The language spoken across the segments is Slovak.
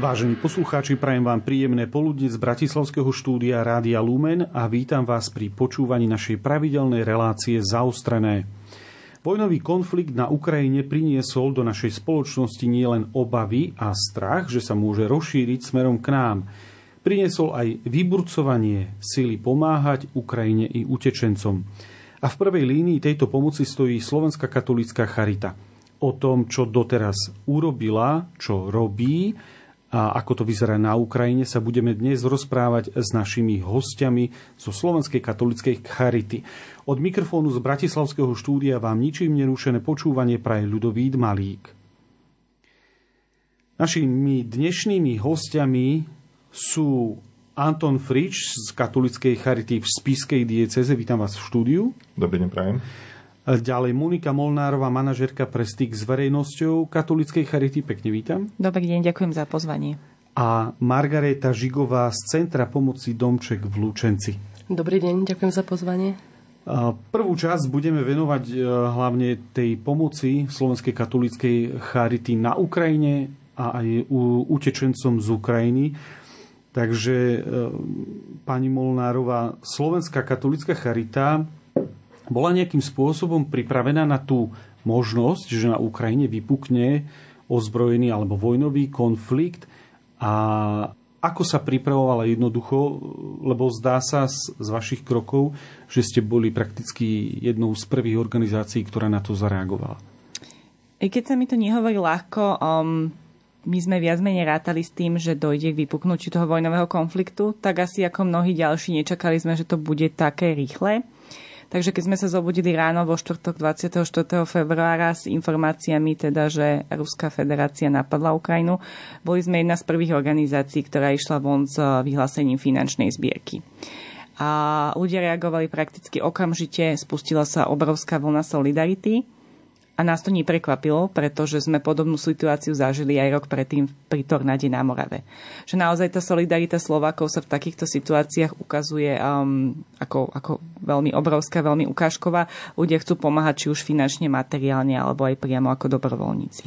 Vážení poslucháči, prajem vám príjemné poludne z Bratislavského štúdia Rádia Lumen a vítam vás pri počúvaní našej pravidelnej relácie Zaostrené. Vojnový konflikt na Ukrajine priniesol do našej spoločnosti nielen obavy a strach, že sa môže rozšíriť smerom k nám. Priniesol aj vyburcovanie sily pomáhať Ukrajine i utečencom. A v prvej línii tejto pomoci stojí Slovenská katolická charita. O tom, čo doteraz urobila, čo robí, a ako to vyzerá na Ukrajine, sa budeme dnes rozprávať s našimi hostiami zo Slovenskej katolíckej charity. Od mikrofónu z Bratislavského štúdia vám ničím nerušené počúvanie praje ľudový Malík. Našimi dnešnými hostiami sú Anton Frič z katolickej charity v Spiskej dieceze. Vítam vás v štúdiu. Dobrý deň, prajem. Ďalej Monika Molnárová, manažerka pre styk s verejnosťou katolíckej charity. Pekne vítam. Dobrý deň, ďakujem za pozvanie. A Margareta Žigová z Centra pomoci Domček v Lučenci. Dobrý deň, ďakujem za pozvanie. Prvú časť budeme venovať e, hlavne tej pomoci Slovenskej katolíckej charity na Ukrajine a aj u utečencom z Ukrajiny. Takže e, pani Molnárová, Slovenská katolícka charita bola nejakým spôsobom pripravená na tú možnosť, že na Ukrajine vypukne ozbrojený alebo vojnový konflikt a ako sa pripravovala jednoducho, lebo zdá sa z, z vašich krokov, že ste boli prakticky jednou z prvých organizácií, ktorá na to zareagovala. I keď sa mi to nehovorí ľahko, um, my sme viac menej rátali s tým, že dojde k vypuknutiu toho vojnového konfliktu, tak asi ako mnohí ďalší nečakali sme, že to bude také rýchle. Takže keď sme sa zobudili ráno vo štvrtok 24. februára s informáciami teda, že Ruská federácia napadla Ukrajinu, boli sme jedna z prvých organizácií, ktorá išla von s vyhlásením finančnej zbierky. A ľudia reagovali prakticky okamžite, spustila sa obrovská vlna solidarity a nás to neprekvapilo, pretože sme podobnú situáciu zažili aj rok predtým pri Tornade na Morave. Že naozaj tá solidarita Slovákov sa v takýchto situáciách ukazuje um, ako, ako veľmi obrovská, veľmi ukážková. Ľudia chcú pomáhať či už finančne, materiálne, alebo aj priamo ako dobrovoľníci.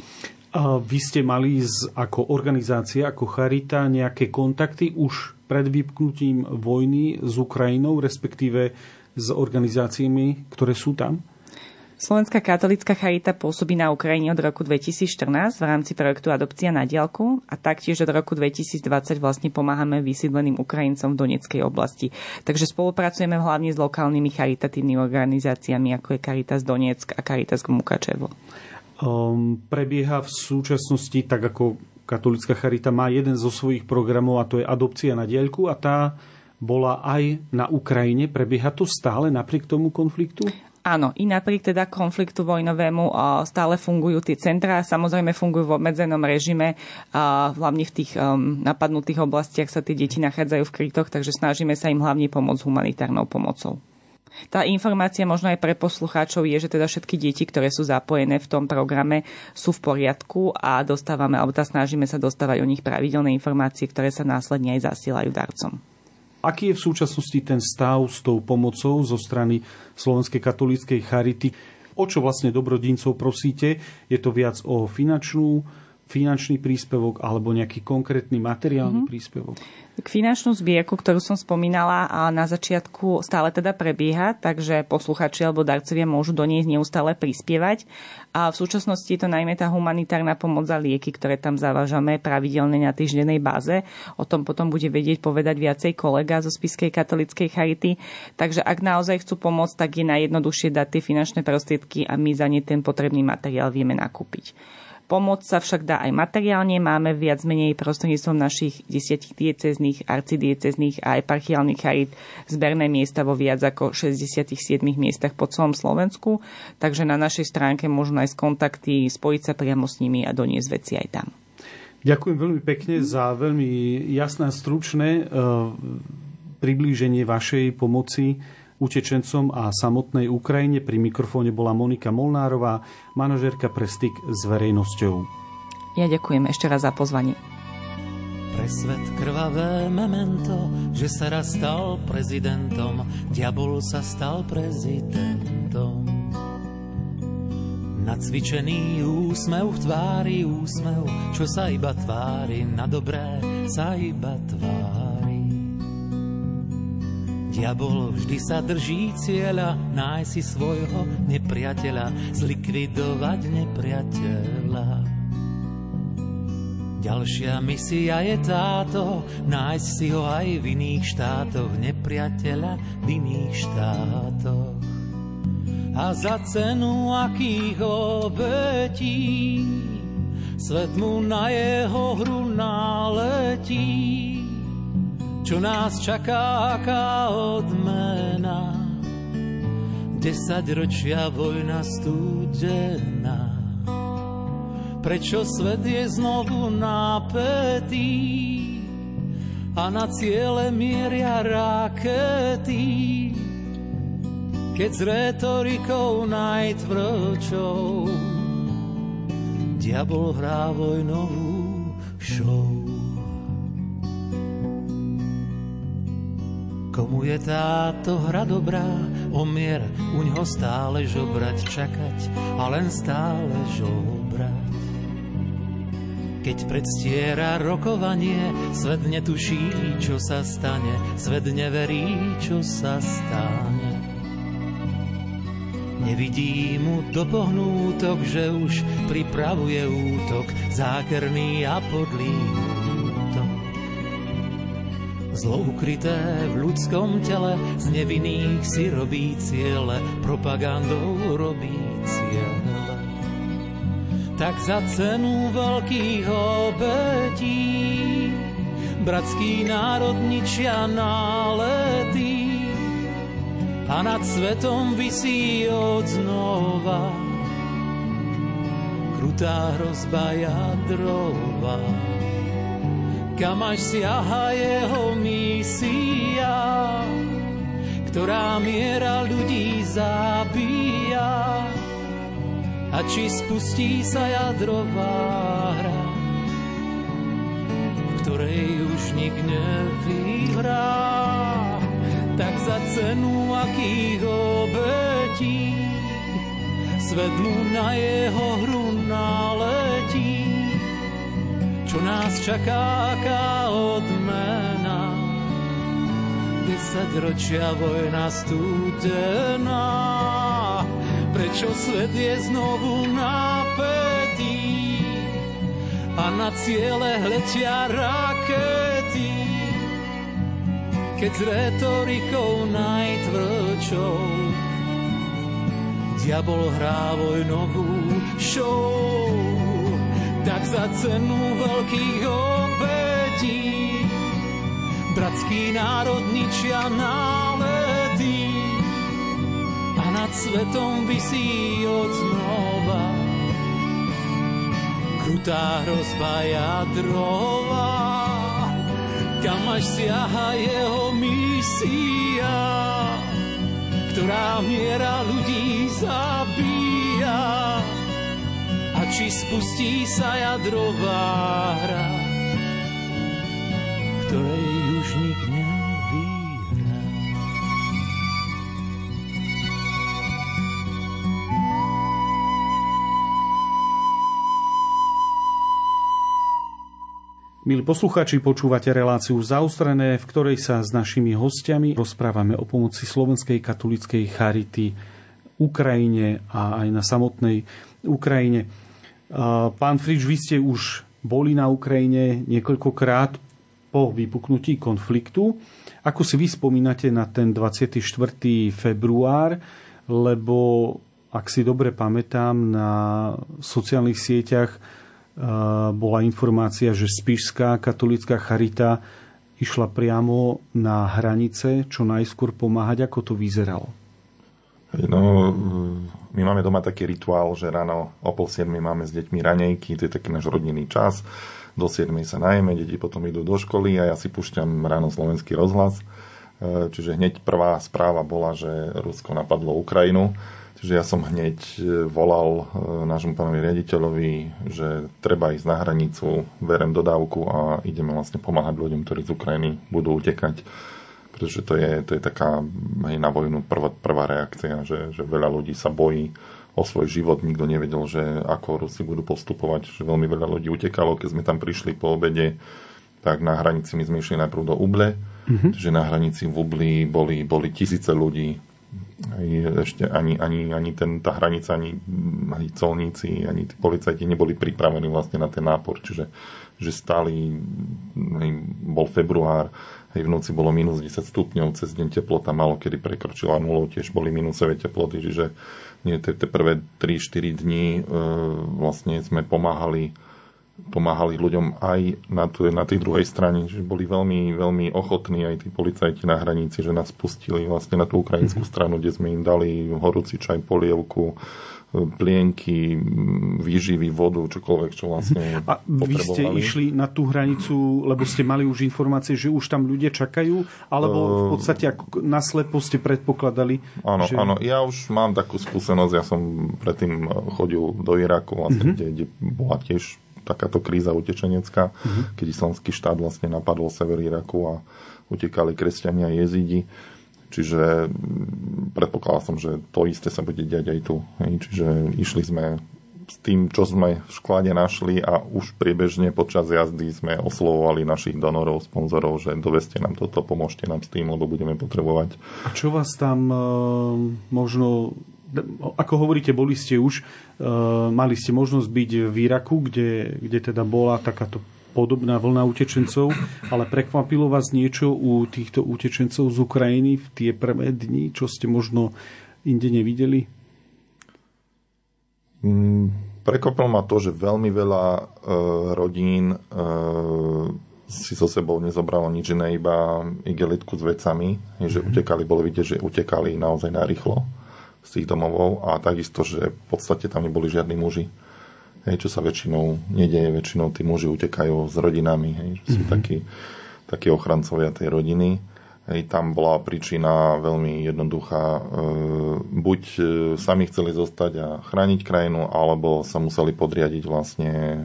A vy ste mali z, ako organizácia, ako Charita nejaké kontakty už pred vypnutím vojny s Ukrajinou, respektíve s organizáciami, ktoré sú tam? Slovenská katolická charita pôsobí na Ukrajine od roku 2014 v rámci projektu Adopcia na diálku a taktiež od roku 2020 vlastne pomáhame vysídleným Ukrajincom v Donetskej oblasti. Takže spolupracujeme hlavne s lokálnymi charitatívnymi organizáciami ako je Caritas Donetsk a Caritas Mukačevo. Um, prebieha v súčasnosti, tak ako katolická charita má jeden zo svojich programov a to je Adopcia na diaľku a tá bola aj na Ukrajine. Prebieha to stále napriek tomu konfliktu? Áno, i napriek teda konfliktu vojnovému stále fungujú tie centrá, samozrejme fungujú v obmedzenom režime, hlavne v tých um, napadnutých oblastiach sa tie deti nachádzajú v krytoch, takže snažíme sa im hlavne pomôcť humanitárnou pomocou. Tá informácia možno aj pre poslucháčov je, že teda všetky deti, ktoré sú zapojené v tom programe, sú v poriadku a dostávame, alebo tá snažíme sa dostávať o nich pravidelné informácie, ktoré sa následne aj zasielajú darcom. Aký je v súčasnosti ten stav s tou pomocou zo strany Slovenskej katolíckej charity? O čo vlastne dobrodincov prosíte? Je to viac o finančnú, finančný príspevok alebo nejaký konkrétny materiálny mm-hmm. príspevok? K finančnú zbierku, ktorú som spomínala, na začiatku stále teda prebieha, takže posluchači alebo darcovia môžu do nej neustále prispievať. A v súčasnosti je to najmä tá humanitárna pomoc za lieky, ktoré tam zavážame pravidelne na týždennej báze. O tom potom bude vedieť povedať viacej kolega zo Spiskej katolickej charity. Takže ak naozaj chcú pomôcť, tak je najjednoduchšie dať tie finančné prostriedky a my za ne ten potrebný materiál vieme nakúpiť. Pomoc sa však dá aj materiálne. Máme viac menej prostredníctvom našich desiatich diecezných, arcidiecezných a eparchiálnych charit zberné miesta vo viac ako 67 miestach po celom Slovensku. Takže na našej stránke môžu nájsť kontakty, spojiť sa priamo s nimi a doniesť veci aj tam. Ďakujem veľmi pekne za veľmi jasné a stručné uh, priblíženie vašej pomoci utečencom a samotnej Ukrajine. Pri mikrofóne bola Monika Molnárová, manažérka pre styk s verejnosťou. Ja ďakujem ešte raz za pozvanie. Pre svet krvavé memento, že sa raz stal prezidentom, diabol sa stal prezidentom. Nacvičený úsmev v tvári, úsmev, čo sa iba tvári, na dobré sa iba tvári. Diabol vždy sa drží cieľa, nájsť si svojho nepriateľa, zlikvidovať nepriateľa. Ďalšia misia je táto, nájsť si ho aj v iných štátoch, nepriateľa v iných štátoch a za cenu akých obetí svet mu na jeho hru naletí. Čo nás čaká, aká odmena, desať ročia vojna studená. Prečo svet je znovu napätý a na ciele mieria rakety? keď s retorikou najtvrdšou diabol hrá vojnovú Komu je táto hra dobrá, omier u ňoho stále žobrať, čakať a len stále žobrať. Keď predstiera rokovanie, svet netuší, čo sa stane, svet neverí, čo sa stane. Nevidí mu do pohnútok, že už pripravuje útok, zákerný a podlý. Zlo ukryté v ľudskom tele, z nevinných si robí ciele, propagandou robí ciele. Tak za cenu veľkých obetí bratský národ ničia nálety a nad svetom vysí od znova krutá hrozba jadrová. Kam až siaha jeho misia, ktorá miera ľudí zabíja. A či spustí sa jadrová hra, v ktorej už nik nevyhrá tak za cenu akých obetí svet na jeho hru naletí. Čo nás čaká, aká odmena, desať ročia vojna studená. Prečo svet je znovu napätý a na ciele hletia rakety? keď s retorikou najtvrdšou diabol hrá vojnovú show, tak za cenu veľkých obetí bratský národ ničia nálety a nad svetom vysí od znova krutá hrozba jadrová kam až siaha jeho misia, ktorá miera ľudí zabíja. Či spustí sa jadrová hra, ktorej už nik Milí posluchači, počúvate reláciu Zaustrené, v ktorej sa s našimi hostiami rozprávame o pomoci Slovenskej katolíckej charity Ukrajine a aj na samotnej Ukrajine. Pán Frič, vy ste už boli na Ukrajine niekoľkokrát po vypuknutí konfliktu. Ako si vy spomínate na ten 24. február, lebo ak si dobre pamätám, na sociálnych sieťach bola informácia, že Spišská katolická charita išla priamo na hranice, čo najskôr pomáhať, ako to vyzeralo. No, my máme doma taký rituál, že ráno o pol 7 máme s deťmi ranejky, to je taký náš rodinný čas. Do 7 sa najeme, deti potom idú do školy a ja si púšťam ráno slovenský rozhlas. E, čiže hneď prvá správa bola, že Rusko napadlo Ukrajinu Čiže ja som hneď e, volal e, nášmu pánovi riaditeľovi, že treba ísť na hranicu, verem dodávku a ideme vlastne pomáhať ľuďom, ktorí z Ukrajiny budú utekať. Pretože to je, to je taká hej, na vojnu prvá, prvá reakcia, že, že veľa ľudí sa bojí o svoj život. Nikto nevedel, že ako Rusi budú postupovať. Že veľmi veľa ľudí utekalo. Keď sme tam prišli po obede, tak na hranici my sme išli najprv do Uble. Mm-hmm. že na hranici v Ubli boli, boli tisíce ľudí. Ešte ani, ani, ani ten, tá hranica, ani, ani colníci, ani tí policajti neboli pripravení vlastne na ten nápor. Čiže že stáli, bol február, aj v noci bolo minus 10 stupňov, cez deň teplota malo kedy prekročila nulou, tiež boli minusové teploty, čiže nie, tie, tie prvé 3-4 dní e, vlastne sme pomáhali pomáhali ľuďom aj na, tu, na tej druhej strane, že boli veľmi, veľmi ochotní aj tí policajti na hranici, že nás pustili vlastne na tú ukrajinskú mhm. stranu, kde sme im dali horúci čaj, polievku, plienky, výživy, vodu, čokoľvek, čo vlastne A vy ste išli na tú hranicu, lebo ste mali už informácie, že už tam ľudia čakajú, alebo v ehm, podstate naslepo ste predpokladali? Áno, že... áno. Ja už mám takú skúsenosť, ja som predtým chodil do Iraku, vlastne, mm-hmm. kde, kde bola tiež takáto kríza utečenecká, mm-hmm. keď islamský štát vlastne napadol sever Iraku a utekali kresťania a jezidi Čiže mm, predpokladal som, že to isté sa bude diať aj tu. Čiže išli sme s tým, čo sme v šklade našli a už priebežne počas jazdy sme oslovovali našich donorov, sponzorov, že doveste nám toto, pomôžte nám s tým, lebo budeme potrebovať. A čo vás tam e, možno, ako hovoríte, boli ste už, e, mali ste možnosť byť v Iraku, kde, kde teda bola takáto podobná vlna utečencov, ale prekvapilo vás niečo u týchto utečencov z Ukrajiny v tie prvé dni, čo ste možno inde nevideli? Mm, prekvapilo ma to, že veľmi veľa e, rodín e, si so sebou nezobralo nič iné, iba igelitku s vecami, že mm-hmm. utekali, bolo vidieť, že utekali naozaj narýchlo z tých domovov a takisto, že v podstate tam neboli žiadni muži hej, čo sa väčšinou nedieje, väčšinou tí muži utekajú s rodinami, hej, že sú mm-hmm. takí, takí ochrancovia tej rodiny. Hej, tam bola príčina veľmi jednoduchá. E, buď e, sami chceli zostať a chrániť krajinu, alebo sa museli podriadiť vlastne e,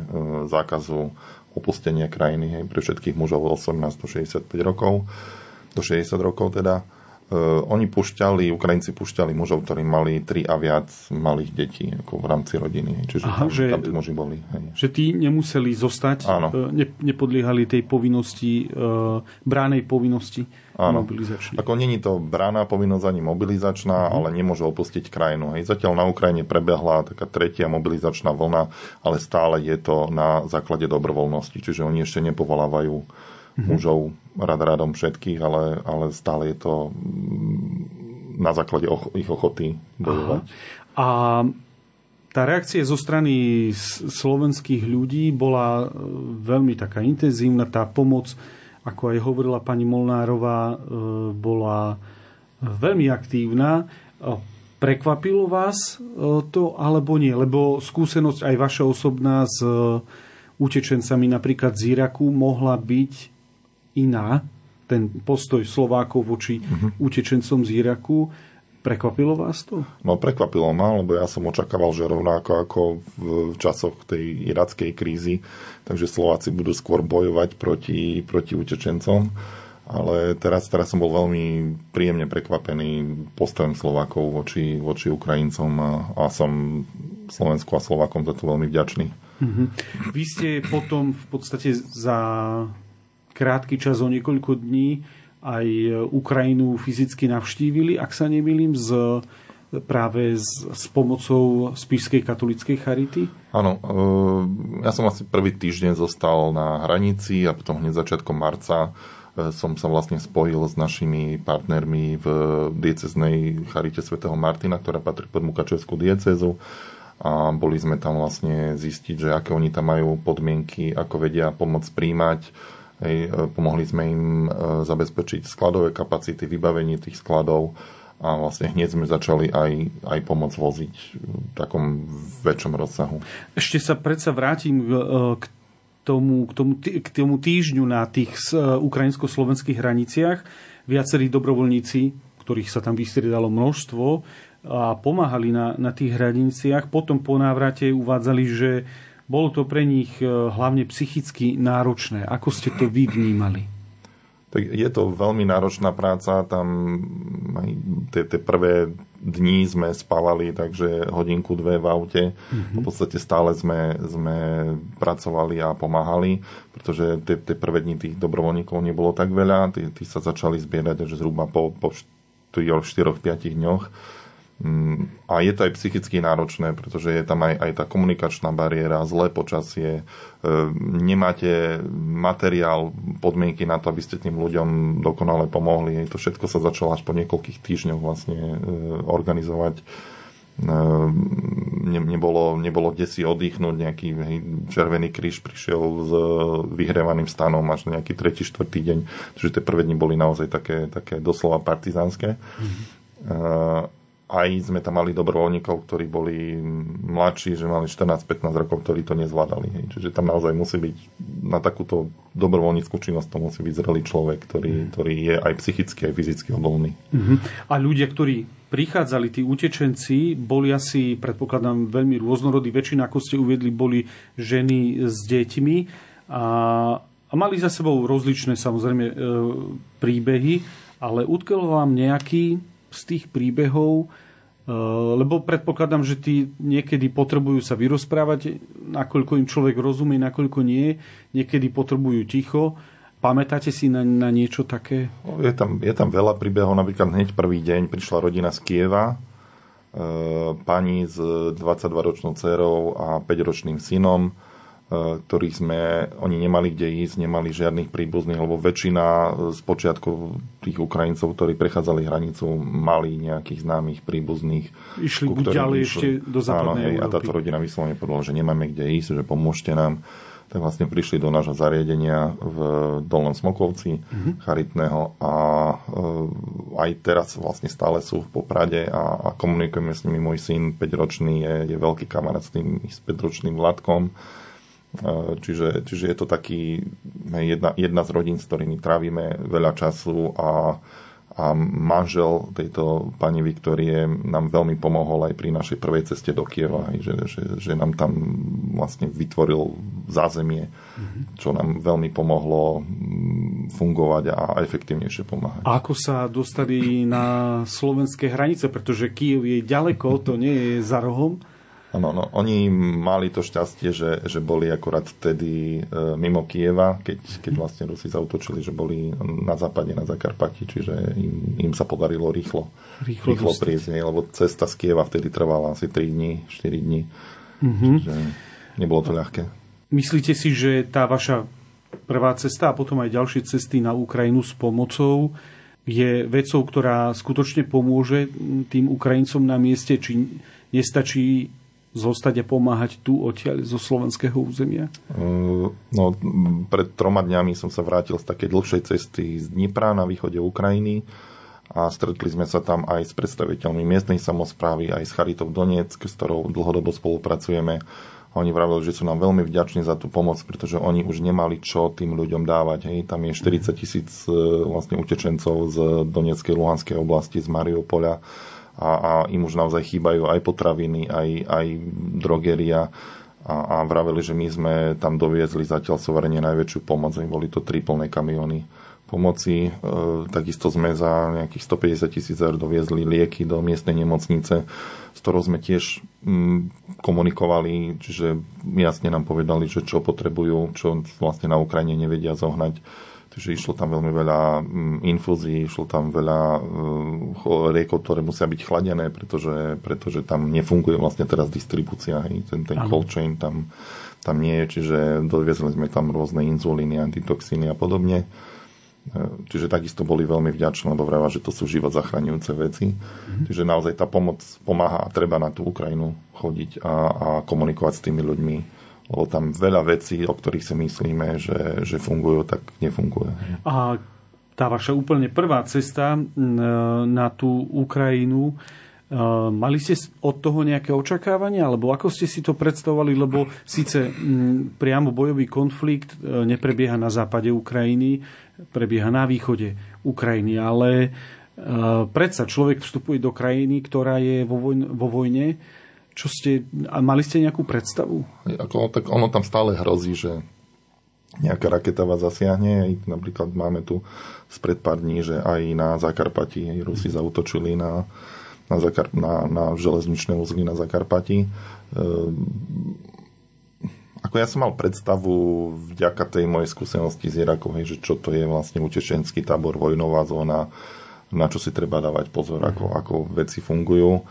zákazu opustenia krajiny hej, pre všetkých mužov 18 do 65 rokov, do 60 rokov teda oni pušťali, Ukrajinci pušťali mužov, ktorí mali tri a viac malých detí ako v rámci rodiny. Čiže Aha, tam, že, tam tí muži boli. Hej. Že tí nemuseli zostať, Áno. Uh, ne, nepodliehali tej povinnosti, uh, bránej povinnosti Áno. mobilizačnej. Ako není to brána povinnosť ani mobilizačná, uh-huh. ale nemôže opustiť krajinu. Hej. Zatiaľ na Ukrajine prebehla taká tretia mobilizačná vlna, ale stále je to na základe dobrovoľnosti, čiže oni ešte nepovolávajú. Mužov rad radom všetkých, ale, ale stále je to mm, na základe och- ich ochoty bojovať. Aha. A tá reakcia zo strany slovenských ľudí bola e, veľmi taká intenzívna. Tá pomoc, ako aj hovorila pani Molnárová, e, bola veľmi aktívna. Prekvapilo vás e, to alebo nie? Lebo skúsenosť aj vaša osobná s utečencami napríklad z Iraku mohla byť iná, ten postoj Slovákov voči uh-huh. utečencom z Iraku. Prekvapilo vás to? No prekvapilo ma, lebo ja som očakával, že rovnako ako v časoch tej irackej krízy, takže Slováci budú skôr bojovať proti, proti utečencom. Ale teraz, teraz som bol veľmi príjemne prekvapený postojom Slovákov voči, voči Ukrajincom a, a som Slovensku a Slovákom za to veľmi vďačný. Mm-hmm. Vy ste potom v podstate za krátky čas o niekoľko dní aj Ukrajinu fyzicky navštívili, ak sa nemýlim, z, práve s, s pomocou Spišskej katolíckej charity? Áno, e, ja som asi prvý týždeň zostal na hranici a potom hneď začiatkom marca e, som sa vlastne spojil s našimi partnermi v dieceznej charite svätého Martina, ktorá patrí pod Mukačevskú diecezu a boli sme tam vlastne zistiť, že aké oni tam majú podmienky, ako vedia pomoc príjmať, Hej, e, pomohli sme im e, zabezpečiť skladové kapacity, vybavenie tých skladov a vlastne hneď sme začali aj, aj pomoc voziť v takom väčšom rozsahu. Ešte sa predsa vrátim e, k tomu, k tomu, k tomu týždňu na tých ukrajinsko-slovenských hraniciach. Viacerí dobrovoľníci, ktorých sa tam vystriedalo množstvo, a pomáhali na, na tých hraniciach. Potom po návrate uvádzali, že bolo to pre nich e, hlavne psychicky náročné. Ako ste to vy vnímali? Tak je to veľmi náročná práca, tam tie, tie prvé dní sme spávali, takže hodinku, dve v aute. Mm-hmm. V podstate stále sme, sme pracovali a pomáhali, pretože tie, tie prvé dni tých dobrovoľníkov nebolo tak veľa, tí, tí sa začali zbierať až zhruba po, po 4-5 dňoch a je to aj psychicky náročné, pretože je tam aj, aj tá komunikačná bariéra, zlé počasie, e, nemáte materiál, podmienky na to, aby ste tým ľuďom dokonale pomohli. To všetko sa začalo až po niekoľkých týždňoch vlastne e, organizovať. E, ne, nebolo, nebolo kde si oddychnúť, nejaký hej, Červený kríž prišiel s vyhrevaným stanom až nejaký tretí, štvrtý deň. Čiže tie prvé dni boli naozaj také, také doslova partizánske. Mm-hmm aj sme tam mali dobrovoľníkov, ktorí boli mladší, že mali 14-15 rokov, ktorí to nezvládali. Hej. Čiže tam naozaj musí byť na takúto dobrovoľníckú činnosť to musí byť zrelý človek, ktorý, mhm. ktorý je aj psychicky, aj fyzicky odolný. Uh-huh. A ľudia, ktorí prichádzali, tí utečenci, boli asi, predpokladám, veľmi rôznorodí. Väčšina, ako ste uviedli, boli ženy s deťmi a, a mali za sebou rozličné, samozrejme, e, príbehy, ale utkelo vám nejaký z tých príbehov, e, lebo predpokladám, že tí niekedy potrebujú sa vyrozprávať, nakoľko im človek rozumie, nakoľko nie, niekedy potrebujú ticho. Pamätáte si na, na niečo také? Je tam, je tam veľa príbehov, napríklad hneď prvý deň prišla rodina z Kieva, e, pani s 22-ročnou dcerou a 5-ročným synom, ktorých sme, oni nemali kde ísť, nemali žiadnych príbuzných, lebo väčšina z počiatku tých Ukrajincov, ktorí prechádzali hranicu, mali nejakých známych príbuzných. Išli buď ďalej išli, ešte do západnej áno, hej, A táto rodina vyslovene povedala, že nemáme kde ísť, že pomôžte nám. Tak vlastne prišli do nášho zariadenia v Dolnom Smokovci mm-hmm. charitného a e, aj teraz vlastne stále sú v Poprade a, a komunikujeme s nimi. Môj syn 5-ročný je, je veľký kamarát s tým s 5-ročným Vladkom Čiže, čiže je to taký jedna, jedna z rodín, s ktorými trávime veľa času a, a manžel tejto pani Viktorie nám veľmi pomohol aj pri našej prvej ceste do Kieva, že, že, že nám tam vlastne vytvoril zázemie, mm-hmm. čo nám veľmi pomohlo mm, fungovať a efektívnejšie pomáhať. A ako sa dostali na slovenské hranice, pretože Kiev je ďaleko, to nie je za rohom? Áno, no, oni mali to šťastie, že, že boli akorát vtedy e, mimo Kieva, keď, keď vlastne Rusi zautočili, že boli na západe, na Zakarpati, čiže im, im sa podarilo rýchlo, rýchlo, rýchlo prísť, lebo cesta z Kieva vtedy trvala asi 3 dní, 4 dní. Mm-hmm. Čiže nebolo to ľahké. Myslíte si, že tá vaša prvá cesta a potom aj ďalšie cesty na Ukrajinu s pomocou je vecou, ktorá skutočne pomôže tým Ukrajincom na mieste, či nestačí zostať a pomáhať tu odtiaľ zo slovenského územia? Uh, no, pred troma dňami som sa vrátil z takej dlhšej cesty z Dnipra na východe Ukrajiny a stretli sme sa tam aj s predstaviteľmi miestnej samozprávy, aj s Charitou Donetsk, s ktorou dlhodobo spolupracujeme. A oni vravili, že sú nám veľmi vďační za tú pomoc, pretože oni už nemali čo tým ľuďom dávať. Hej. Tam je 40 tisíc e, vlastne utečencov z Donetskej, Luhanskej oblasti, z Mariupoľa a, a im už naozaj chýbajú aj potraviny, aj, aj drogeria a, a vraveli, že my sme tam doviezli zatiaľ soverene najväčšiu pomoc. Boli to tri plné kamiony pomoci. E, takisto sme za nejakých 150 tisíc eur doviezli lieky do miestnej nemocnice, s ktorou sme tiež mm, komunikovali, čiže jasne nám povedali, že čo potrebujú, čo vlastne na Ukrajine nevedia zohnať Takže išlo tam veľmi veľa mm, infúzií, išlo tam veľa uh, riekov, ktoré musia byť chladené, pretože, pretože tam nefunguje vlastne teraz distribúcia. Hej. Ten, ten cold chain tam, tam nie je, čiže doviezli sme tam rôzne inzulíny, antitoxíny a podobne. Uh, čiže takisto boli veľmi vďační, lebo vrava, že to sú život zachraňujúce veci. Mm-hmm. Čiže naozaj tá pomoc pomáha a treba na tú Ukrajinu chodiť a, a komunikovať s tými ľuďmi lebo tam veľa vecí, o ktorých si myslíme, že, že fungujú, tak nefunguje. A tá vaša úplne prvá cesta na tú Ukrajinu, Mali ste od toho nejaké očakávania, alebo ako ste si to predstavovali, lebo síce priamo bojový konflikt e, neprebieha na západe Ukrajiny, prebieha na východe Ukrajiny, ale e, predsa človek vstupuje do krajiny, ktorá je vo vojne, vo vojne čo ste, a mali ste nejakú predstavu? Ako, tak ono tam stále hrozí, že nejaká raketa vás zasiahne. Napríklad máme tu spred pár dní, že aj na Zakarpati Rusi zautočili na, na, Zakar- na, na železničné uzly na Zakarpati. Ehm, ako ja som mal predstavu vďaka tej mojej skúsenosti z Iraku, že čo to je vlastne utečenský tábor, vojnová zóna, na čo si treba dávať pozor, ako, ako veci fungujú.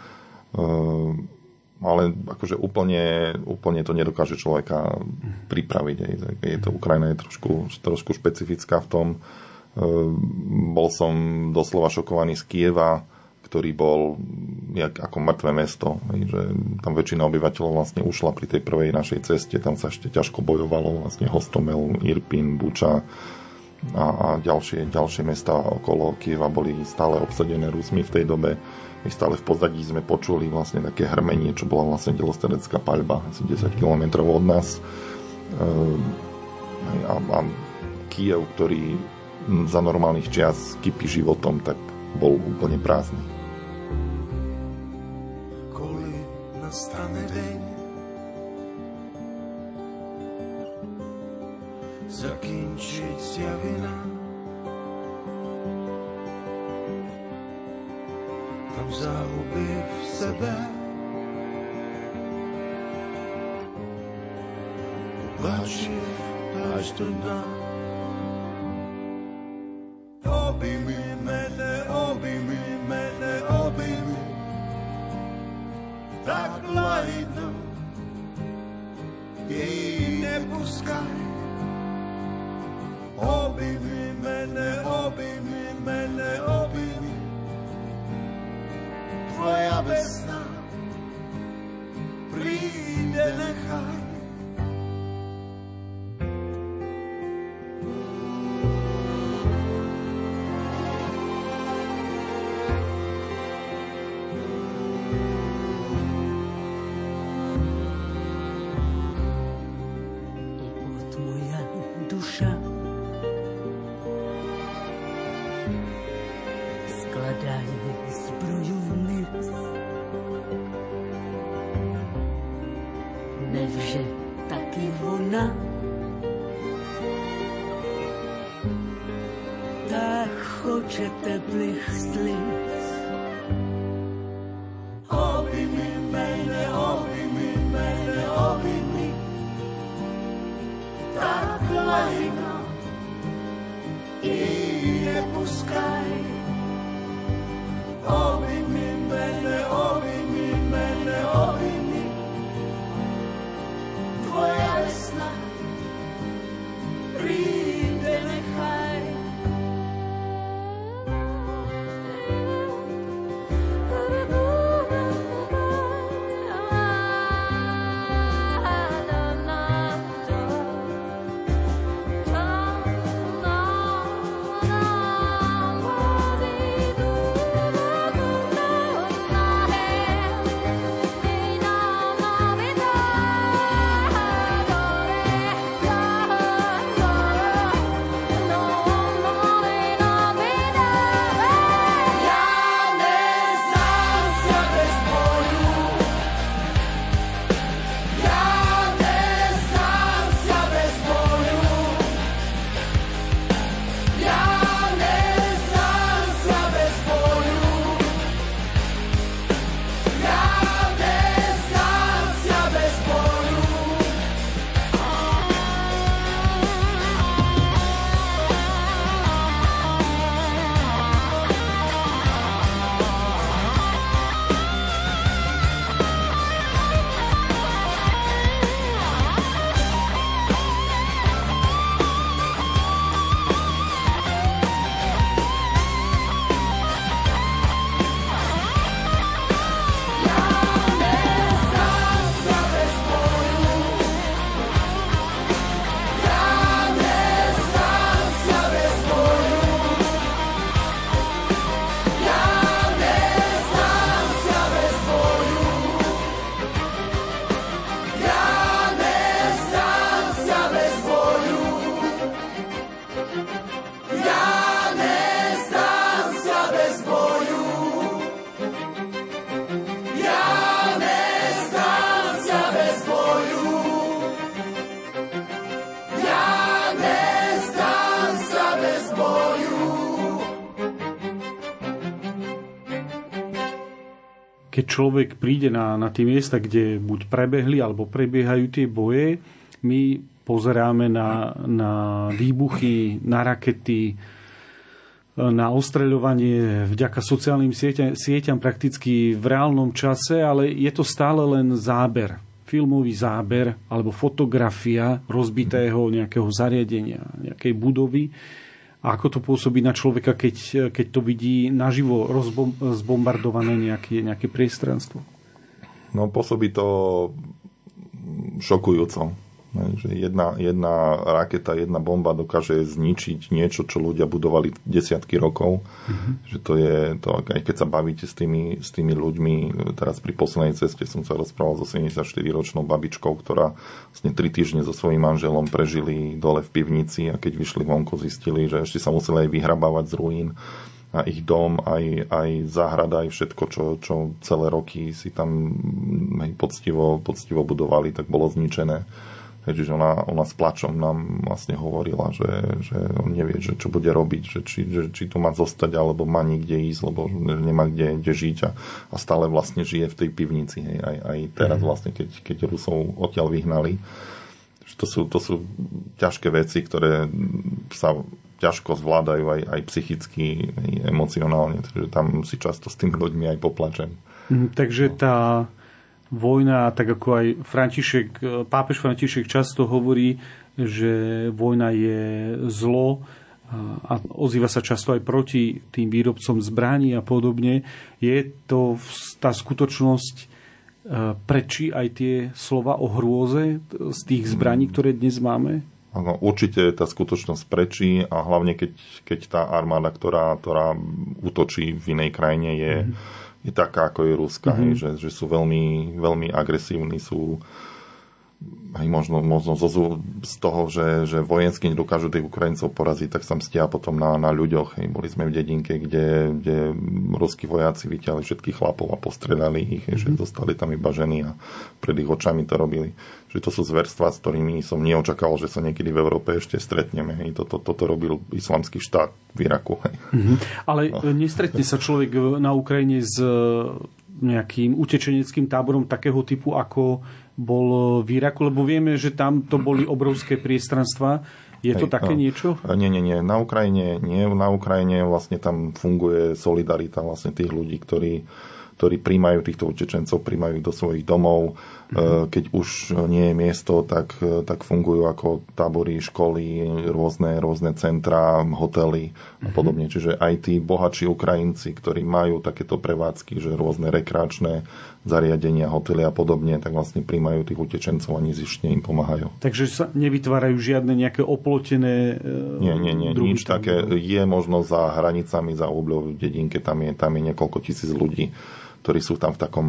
Ehm, ale akože úplne, úplne to nedokáže človeka pripraviť. Je to, Ukrajina je trošku, trošku špecifická v tom. Ehm, bol som doslova šokovaný z Kieva, ktorý bol jak, ako mŕtve mesto. Že tam väčšina obyvateľov vlastne ušla pri tej prvej našej ceste. Tam sa ešte ťažko bojovalo. Vlastne Hostomel, Irpin, Buča a, a ďalšie, ďalšie mesta okolo Kieva boli stále obsadené Rusmi v tej dobe my stále v pozadí sme počuli vlastne také hrmenie, čo bola vlastne delostredzká paľba asi 10 km od nás. Ehm, a, a Kiev, ktorý za normálnych čias kypí životom, tak bol úplne prázdny. Koľi nastane deň, zakinčiť sa війна. загубив себе, бачив аж до дна. Обійми мене, обійми мене, обійми, так лагідно і не пускай. Обійми мене, обійми Tvoja vesna že teplý keď človek príde na, na tie miesta, kde buď prebehli alebo prebiehajú tie boje, my pozeráme na, na výbuchy, na rakety, na ostreľovanie vďaka sociálnym sieťam, sieťam prakticky v reálnom čase, ale je to stále len záber, filmový záber alebo fotografia rozbitého nejakého zariadenia, nejakej budovy ako to pôsobí na človeka, keď, keď to vidí naživo rozbom, zbombardované nejaké, nejaké priestranstvo? No pôsobí to šokujúco. Že jedna, jedna raketa, jedna bomba dokáže zničiť niečo, čo ľudia budovali desiatky rokov. Mm-hmm. Že to je, to, aj keď sa bavíte s tými, s tými ľuďmi, teraz pri poslednej ceste som sa rozprával so 74-ročnou babičkou, ktorá vlastne 3 týždne so svojím manželom prežili dole v pivnici a keď vyšli vonku, zistili, že ešte sa museli aj vyhrabávať z ruín a ich dom, aj, aj záhrada, aj všetko, čo, čo celé roky si tam hej, poctivo, poctivo budovali, tak bolo zničené. Čiže ona, ona s plačom nám vlastne hovorila, že, že on nevie, že čo bude robiť, že či, že, či tu má zostať, alebo má nikde ísť, lebo nemá kde, kde žiť a, a stále vlastne žije v tej pivnici. Hej. Aj, aj teraz mhm. vlastne, keď, keď Rusov odtiaľ vyhnali. To sú, to sú ťažké veci, ktoré sa ťažko zvládajú aj, aj psychicky, aj emocionálne. Takže tam si často s tými ľuďmi aj poplačem. Mm, takže tá vojna, tak ako aj František, pápež František často hovorí, že vojna je zlo a ozýva sa často aj proti tým výrobcom zbraní a podobne. Je to tá skutočnosť e, prečí aj tie slova o hrôze z tých zbraní, ktoré dnes máme? Ano, určite tá skutočnosť prečí a hlavne keď, keď tá armáda, ktorá, ktorá útočí v inej krajine, je, mm je taká, ako je Ruska, mm-hmm. hej, že, že sú veľmi, veľmi agresívni, sú aj možno, možno zo, z toho, že, že vojensky nedokážu tých Ukrajincov poraziť, tak sa mstia potom na, na ľuďoch. Hej. Boli sme v dedinke, kde, kde ruskí vojaci vyťahli všetkých chlapov a postredali ich, hej, mm-hmm. že zostali tam iba ženy a pred ich očami to robili že to sú zverstva, s ktorými som neočakal, že sa niekedy v Európe ešte stretneme. Hej. Toto, toto robil islamský štát v Iraku. Hej. Mm-hmm. Ale no. nestretne sa človek na Ukrajine s e, nejakým utečeneckým táborom takého typu, ako bol v Iraku, lebo vieme, že tam to boli obrovské priestranstva. Je to Hej, také no. niečo? Nie, nie, nie. Na Ukrajine nie. Na Ukrajine vlastne tam funguje solidarita vlastne tých ľudí, ktorí ktorí príjmajú týchto utečencov, príjmajú ich do svojich domov. Mm-hmm. Keď už nie je miesto, tak, tak fungujú ako tábory, školy, rôzne, rôzne centrá, hotely a mhm. podobne. Mm-hmm. Čiže aj tí bohatší Ukrajinci, ktorí majú takéto prevádzky, že rôzne rekreačné zariadenia, hotely a podobne, tak vlastne príjmajú tých utečencov a nezištne im pomáhajú. Takže sa nevytvárajú žiadne nejaké oplotené e, Nie, nie, nie, nič také. Je možno za hranicami, za obľov v dedinke, tam je, tam je niekoľko tisíc ľudí ktorí sú tam v takom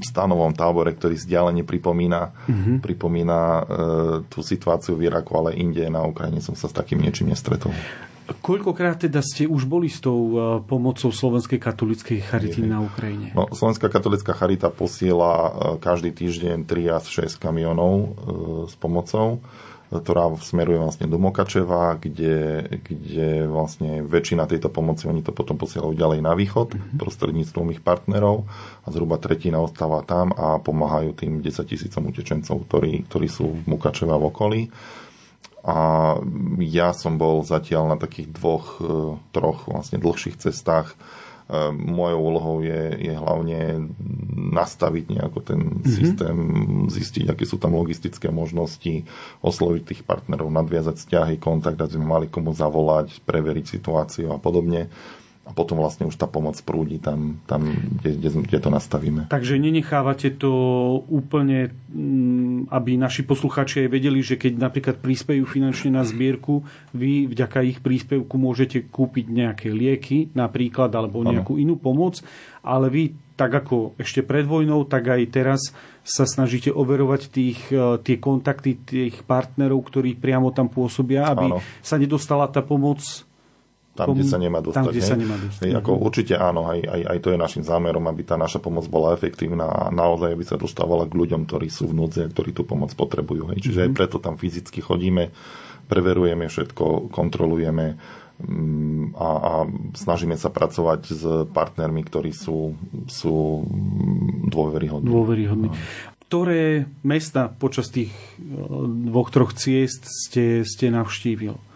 stanovom tábore, ktorý vzdialene pripomína, mm-hmm. pripomína e, tú situáciu v Iraku, ale inde na Ukrajine som sa s takým niečím nestretol. Koľkokrát teda ste už boli s tou e, pomocou Slovenskej katolíckej charity na Ukrajine? No, Slovenská katolická charita posiela e, každý týždeň 3 až 6 kamionov e, s pomocou ktorá smeruje vlastne do Mokačeva, kde, kde vlastne väčšina tejto pomoci, oni to potom posielajú ďalej na východ mm-hmm. prostredníctvom ich partnerov a zhruba tretina ostáva tam a pomáhajú tým 10 tisícom utečencov, ktorí, ktorí sú v Mukačeva v okolí. A ja som bol zatiaľ na takých dvoch, e, troch vlastne dlhších cestách Ehm, mojou úlohou je, je hlavne nastaviť nejako ten mm-hmm. systém, zistiť, aké sú tam logistické možnosti, osloviť tých partnerov, nadviazať vzťahy, kontakt, aby sme mali komu zavolať, preveriť situáciu a podobne a potom vlastne už tá pomoc prúdi tam, tam kde, kde, kde to nastavíme. Takže nenechávate to úplne, mm, aby naši posluchači aj vedeli, že keď napríklad príspejú finančne na zbierku, vy vďaka ich príspevku môžete kúpiť nejaké lieky napríklad, alebo nejakú ano. inú pomoc, ale vy tak ako ešte pred vojnou, tak aj teraz sa snažíte overovať tých, e, tie kontakty tých partnerov, ktorí priamo tam pôsobia, aby ano. sa nedostala tá pomoc tam, kde sa nemá dostať. Tam, kde sa nemá dostať. Hej, ako určite áno, aj, aj, aj to je našim zámerom, aby tá naša pomoc bola efektívna a naozaj aby sa dostávala k ľuďom, ktorí sú v núdzi a ktorí tú pomoc potrebujú. Hej. Čiže mm-hmm. aj preto tam fyzicky chodíme, preverujeme všetko, kontrolujeme, mm, a, a snažíme sa pracovať s partnermi, ktorí sú, sú dôveryhodní. dôveryhodní. No. Ktoré mesta počas tých dvoch, troch ciest ste, ste navštívil?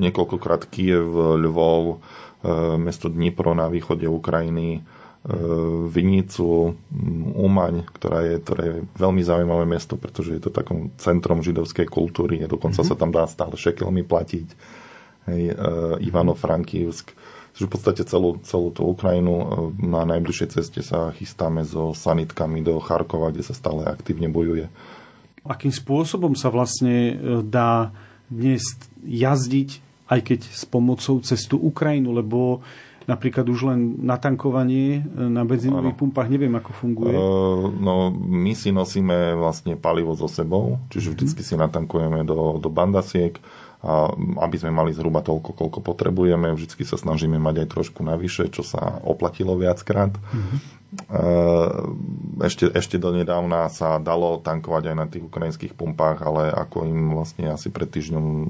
Niekoľkokrát Kiev, Lvov, mesto Dnipro na východe Ukrajiny, E, Vinicu, Umaň, ktorá je, ktoré je veľmi zaujímavé mesto, pretože je to takom centrom židovskej kultúry dokonca mm-hmm. sa tam dá stále šekelmi platiť. Hej, e, Ivano-Frankivsk. v podstate celú, celú tú Ukrajinu na najbližšej ceste sa chystáme so sanitkami do Charkova, kde sa stále aktívne bojuje. Akým spôsobom sa vlastne dá dnes jazdiť, aj keď s pomocou cestu Ukrajinu, lebo napríklad už len natankovanie e, na benzínových pumpách, neviem, ako funguje. Uh, no, my si nosíme vlastne palivo so sebou, čiže vždycky si natankujeme do, do bandasiek, aby sme mali zhruba toľko, koľko potrebujeme. Vždycky sa snažíme mať aj trošku navyše, čo sa oplatilo viackrát. Mm-hmm. Ešte, ešte donedávna sa dalo tankovať aj na tých ukrajinských pumpách, ale ako im vlastne asi pred týždňom e,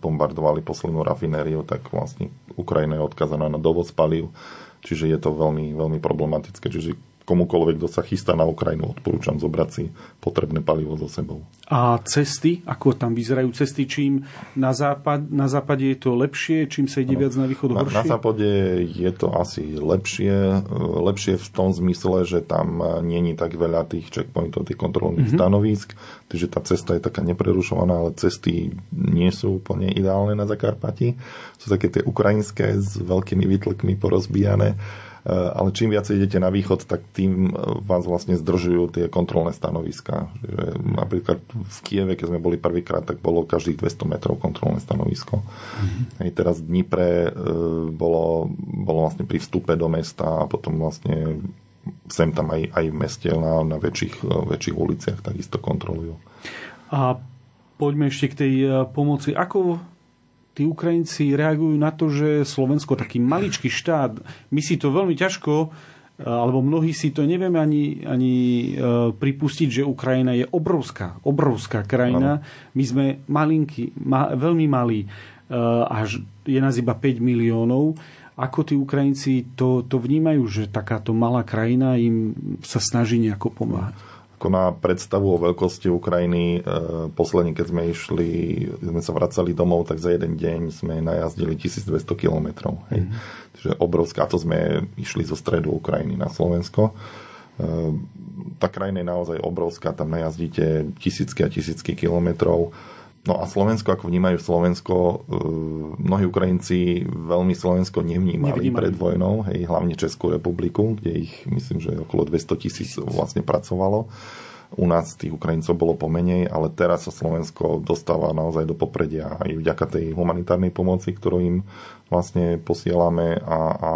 zbombardovali poslednú rafinériu, tak vlastne Ukrajina je odkazaná na dovoz palív, čiže je to veľmi, veľmi problematické. Čiže komukoľvek, kto sa chystá na Ukrajinu, odporúčam zobrať si potrebné palivo so sebou. A cesty, ako tam vyzerajú cesty, čím na, západ, na západe je to lepšie, čím sa ide viac na východ horšie? Na, na západe je to asi lepšie, lepšie v tom zmysle, že tam není tak veľa tých checkpointov, tých kontrolných mm-hmm. stanovísk, takže tá cesta je taká neprerušovaná, ale cesty nie sú úplne ideálne na Zakarpati. Sú také tie ukrajinské s veľkými výtlkmi porozbijané ale čím viac idete na východ, tak tým eh, vás vlastne zdržujú tie kontrolné stanoviska. Napríklad v Kieve, keď sme boli prvýkrát, tak bolo každých 200 metrov kontrolné stanovisko. Mm-hmm. teraz v Dnipre eh, bolo, bolo vlastne pri vstupe do mesta a potom vlastne sem tam aj, aj v meste na, na väčších, väčších uliciach takisto kontrolujú. A poďme ešte k tej pomoci. Ako tí Ukrajinci reagujú na to, že Slovensko, taký maličký štát, my si to veľmi ťažko alebo mnohí si to nevieme ani, ani e, pripustiť, že Ukrajina je obrovská, obrovská krajina. My sme malinkí, ma, veľmi malí, e, až je nás iba 5 miliónov. Ako tí Ukrajinci to, to vnímajú, že takáto malá krajina im sa snaží nejako pomáhať? Ako na predstavu o veľkosti Ukrajiny. E, posledne, keď sme išli, sme sa vracali domov, tak za jeden deň sme najazdili 1200 km. Hej. Mm-hmm. Čiže obrovská, to sme išli zo stredu Ukrajiny na Slovensko. E, tá krajina je naozaj obrovská, tam najazdíte tisícky a tisícky kilometrov No a Slovensko, ako vnímajú Slovensko, e, mnohí Ukrajinci veľmi Slovensko nevnímali Nevnímali. pred vojnou, hej, hlavne Českú republiku, kde ich myslím, že okolo 200 tisíc vlastne pracovalo. U nás tých Ukrajincov bolo pomenej, ale teraz sa Slovensko dostáva naozaj do popredia aj vďaka tej humanitárnej pomoci, ktorú im vlastne posielame a, a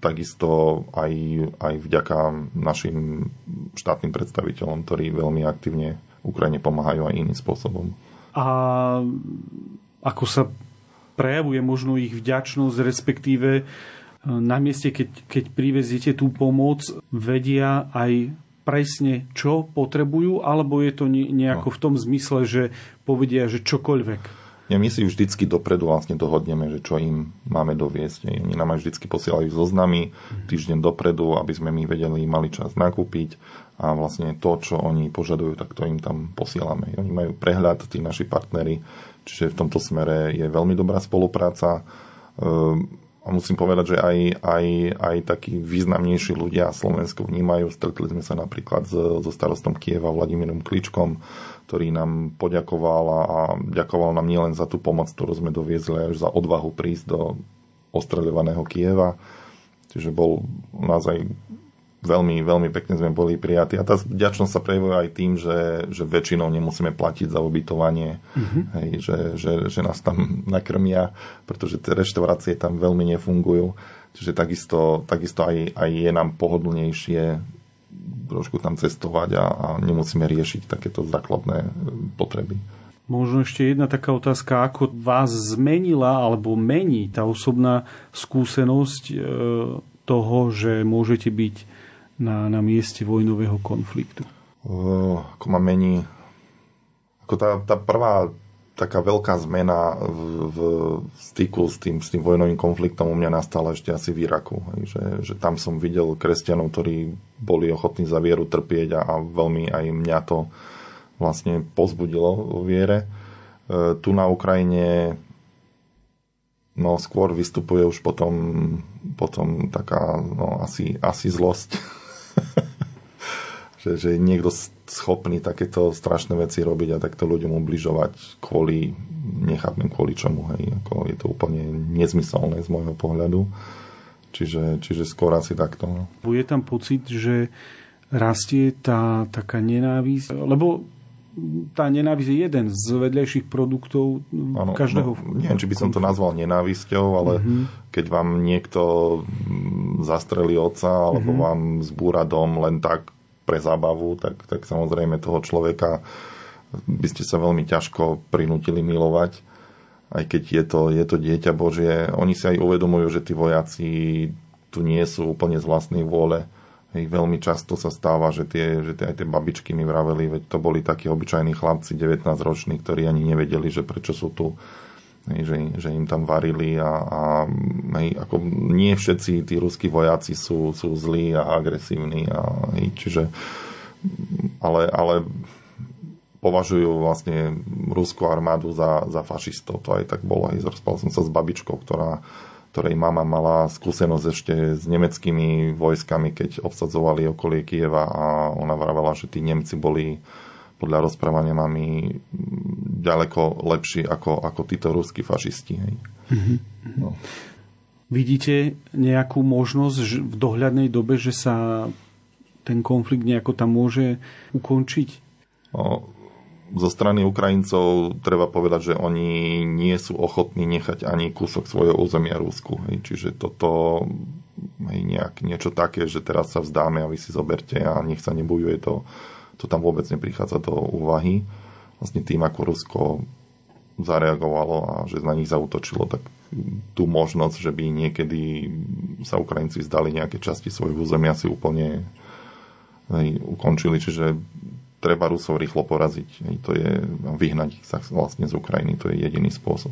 takisto aj, aj vďaka našim štátnym predstaviteľom, ktorí veľmi aktívne Ukrajine pomáhajú aj iným spôsobom a ako sa prejavuje možno ich vďačnosť, respektíve e, na mieste, keď, keď priveziete tú pomoc, vedia aj presne, čo potrebujú, alebo je to nejako no. v tom zmysle, že povedia, že čokoľvek? Ja, my si vždycky dopredu vlastne dohodneme, že čo im máme doviesť. Oni nám aj vždycky posielajú zoznamy týždeň dopredu, aby sme my vedeli, mali čas nakúpiť a vlastne to, čo oni požadujú, tak to im tam posielame. Oni majú prehľad, tí naši partnery, čiže v tomto smere je veľmi dobrá spolupráca. Ehm, a musím povedať, že aj, aj, aj takí významnejší ľudia Slovensko vnímajú. Stretli sme sa napríklad so starostom Kieva Vladimírom Kličkom, ktorý nám poďakoval a, a ďakoval nám nielen za tú pomoc, ktorú sme doviezli, ale aj za odvahu prísť do ostreľovaného Kieva. Čiže bol naozaj veľmi, veľmi pekne sme boli prijatí. A tá vďačnosť sa prejavuje aj tým, že, že väčšinou nemusíme platiť za ubytovanie, mm-hmm. hej, že, že, že nás tam nakrmia, pretože tie reštaurácie tam veľmi nefungujú. Čiže takisto, takisto aj, aj je nám pohodlnejšie trošku tam cestovať a, a nemusíme riešiť takéto základné e, potreby. Možno ešte jedna taká otázka, ako vás zmenila alebo mení tá osobná skúsenosť e, toho, že môžete byť na, na mieste vojnového konfliktu? Uh, ako ma mení... Ako tá, tá prvá taká veľká zmena v, v styku s tým, s tým vojnovým konfliktom u mňa nastala ešte asi v Iraku. Že, že tam som videl kresťanov, ktorí boli ochotní za vieru trpieť a, a veľmi aj mňa to vlastne pozbudilo vo viere. E, tu na Ukrajine no skôr vystupuje už potom, potom taká no, asi, asi zlosť. že, že niekto schopný takéto strašné veci robiť a takto ľuďom ubližovať kvôli, nechápem kvôli čomu, hej, ako je to úplne nezmyselné z môjho pohľadu. Čiže, čiže skôr asi takto. No. Je tam pocit, že rastie tá taká nenávisť, lebo tá nenávisť je jeden z vedľajších produktov ano, každého. No, neviem, či by som to nazval nenávisťou, ale uh-huh. keď vám niekto zastrelí oca alebo uh-huh. vám zbúra dom len tak pre zábavu, tak, tak samozrejme toho človeka by ste sa veľmi ťažko prinútili milovať, aj keď je to, je to dieťa Božie. Oni si aj uvedomujú, že tí vojaci tu nie sú úplne z vlastnej vôle. Hej, veľmi často sa stáva, že, tie, že tie, aj tie babičky mi vraveli, veď to boli takí obyčajní chlapci, 19-roční, ktorí ani nevedeli, že prečo sú tu že, že im tam varili a, a hej, ako nie všetci tí ruskí vojaci sú, sú zlí a agresívni. A, hej, čiže, ale, ale považujú vlastne ruskú armádu za, za fašistov. To aj tak bolo. Hej, rozprával som sa s babičkou, ktorá, ktorej mama mala skúsenosť ešte s nemeckými vojskami, keď obsadzovali okolie Kieva a ona vravela, že tí Nemci boli podľa rozprávania mami ďaleko lepší ako, ako títo ruskí fašisti. Hej. Mm-hmm. No. Vidíte nejakú možnosť v dohľadnej dobe, že sa ten konflikt nejako tam môže ukončiť? No, zo strany Ukrajincov treba povedať, že oni nie sú ochotní nechať ani kúsok svojho územia Rusku. Hej. Čiže toto hej, nejak, niečo také, že teraz sa vzdáme a vy si zoberte a nech sa nebojuje to to tam vôbec neprichádza do úvahy. Vlastne tým, ako Rusko zareagovalo a že na nich zautočilo, tak tú možnosť, že by niekedy sa Ukrajinci zdali nejaké časti svojich územia si úplne hej, ukončili, čiže treba Rusov rýchlo poraziť. To je vyhnať sa vlastne z Ukrajiny, to je jediný spôsob.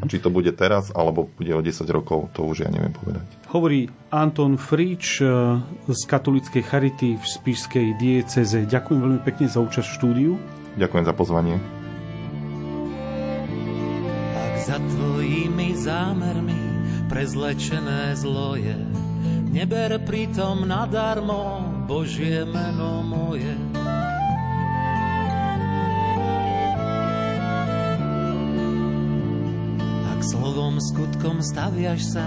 A či to bude teraz, alebo bude o 10 rokov, to už ja neviem povedať. Hovorí Anton Frič eh, z katolíckej charity v Spišskej dieceze. Ďakujem veľmi pekne za účasť v štúdiu. Ďakujem za pozvanie. Ak za tvojimi zámermi prezlečené zlo je, neber pritom nadarmo Božie meno moje slovom, skutkom staviaš sa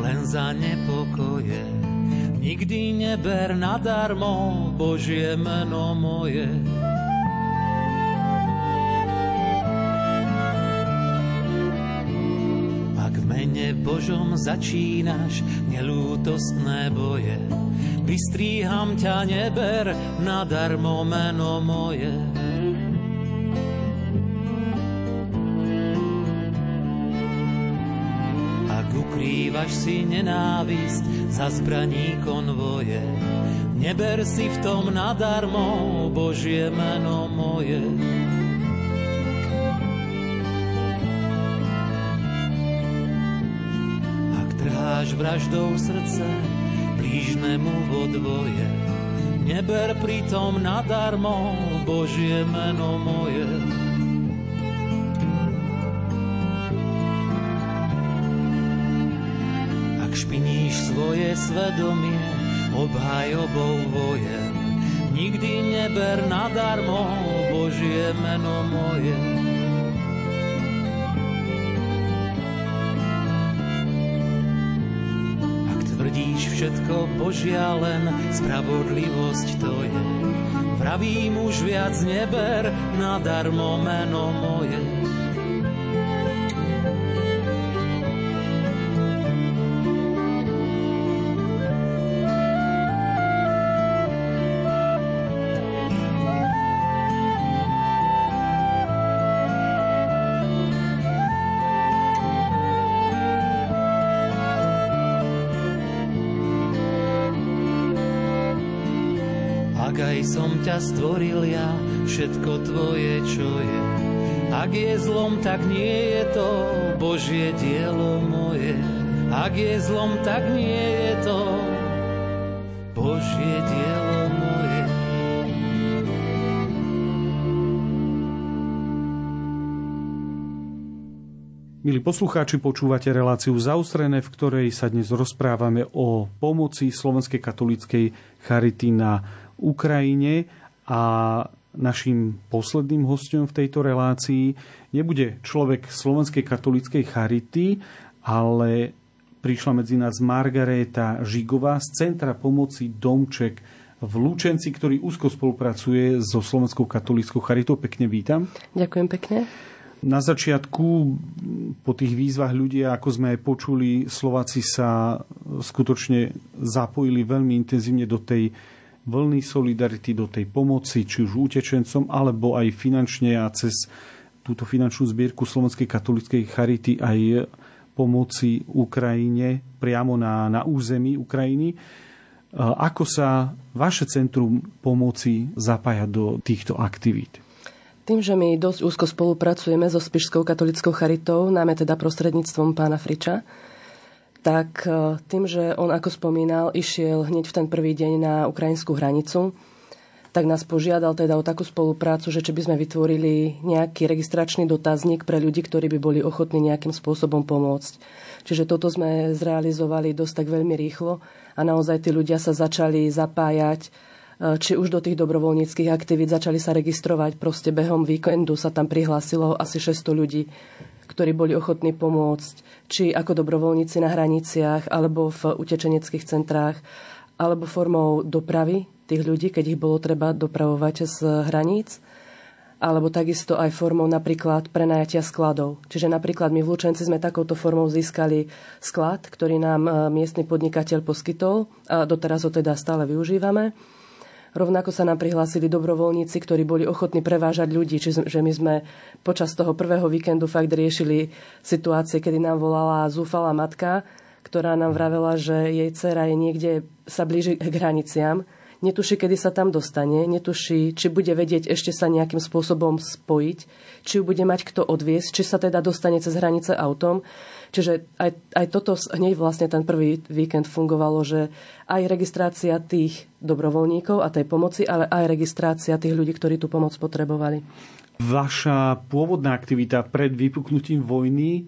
len za nepokoje. Nikdy neber nadarmo Božie meno moje. Ak v mene Božom začínaš nelútostné boje, vystríham ťa, neber nadarmo meno moje. Ukrývaš si nenávisť za zbraní konvoje. Neber si v tom nadarmo Božie meno moje. Ak trháš vraždou srdce blížnemu vo dvoje, neber pritom nadarmo Božie meno moje. Svoje svedomie obhajobou vojen. Nikdy neber nadarmo Božie meno moje. Ak tvrdíš všetko Božia len spravodlivosť to je, vravím už viac neber nadarmo meno moje. Ťa stvoril ja, všetko tvoje, čo je. Ak je zlom, tak nie je to Božie dielo moje. Ak je zlom, tak nie je to Božie dielo moje. Milí poslucháči, počúvate reláciu zaustrené, v ktorej sa dnes rozprávame o pomoci Slovenskej katolíckej charity na Ukrajine a našim posledným hostom v tejto relácii nebude človek Slovenskej katolíckej charity, ale prišla medzi nás Margaréta Žigová z Centra pomoci Domček v Lučenci, ktorý úzko spolupracuje so Slovenskou katolíckou charitou. Pekne vítam. Ďakujem pekne. Na začiatku, po tých výzvach ľudia, ako sme aj počuli, Slováci sa skutočne zapojili veľmi intenzívne do tej vlny solidarity, do tej pomoci, či už utečencom, alebo aj finančne a cez túto finančnú zbierku Slovenskej katolíckej charity aj pomoci Ukrajine priamo na, na území Ukrajiny. Ako sa vaše centrum pomoci zapája do týchto aktivít? Tým, že my dosť úzko spolupracujeme so Spišskou katolickou charitou, najmä teda prostredníctvom pána Friča, tak e, tým, že on, ako spomínal, išiel hneď v ten prvý deň na ukrajinskú hranicu, tak nás požiadal teda o takú spoluprácu, že či by sme vytvorili nejaký registračný dotazník pre ľudí, ktorí by boli ochotní nejakým spôsobom pomôcť. Čiže toto sme zrealizovali dosť tak veľmi rýchlo a naozaj tí ľudia sa začali zapájať E, či už do tých dobrovoľníckých aktivít začali sa registrovať. Proste behom víkendu sa tam prihlásilo asi 600 ľudí, ktorí boli ochotní pomôcť, či ako dobrovoľníci na hraniciach, alebo v utečeneckých centrách, alebo formou dopravy tých ľudí, keď ich bolo treba dopravovať z hraníc alebo takisto aj formou napríklad prenajatia skladov. Čiže napríklad my v Lučenci sme takouto formou získali sklad, ktorý nám e, miestny podnikateľ poskytol a doteraz ho teda stále využívame. Rovnako sa nám prihlásili dobrovoľníci, ktorí boli ochotní prevážať ľudí, čiže my sme počas toho prvého víkendu fakt riešili situácie, kedy nám volala zúfalá matka, ktorá nám vravela, že jej dcera je niekde, sa blíži k hraniciam, netuší, kedy sa tam dostane, netuší, či bude vedieť ešte sa nejakým spôsobom spojiť, či ju bude mať kto odviesť, či sa teda dostane cez hranice autom. Čiže aj, aj toto hneď vlastne ten prvý víkend fungovalo, že aj registrácia tých dobrovoľníkov a tej pomoci, ale aj registrácia tých ľudí, ktorí tú pomoc potrebovali. Vaša pôvodná aktivita pred vypuknutím vojny e,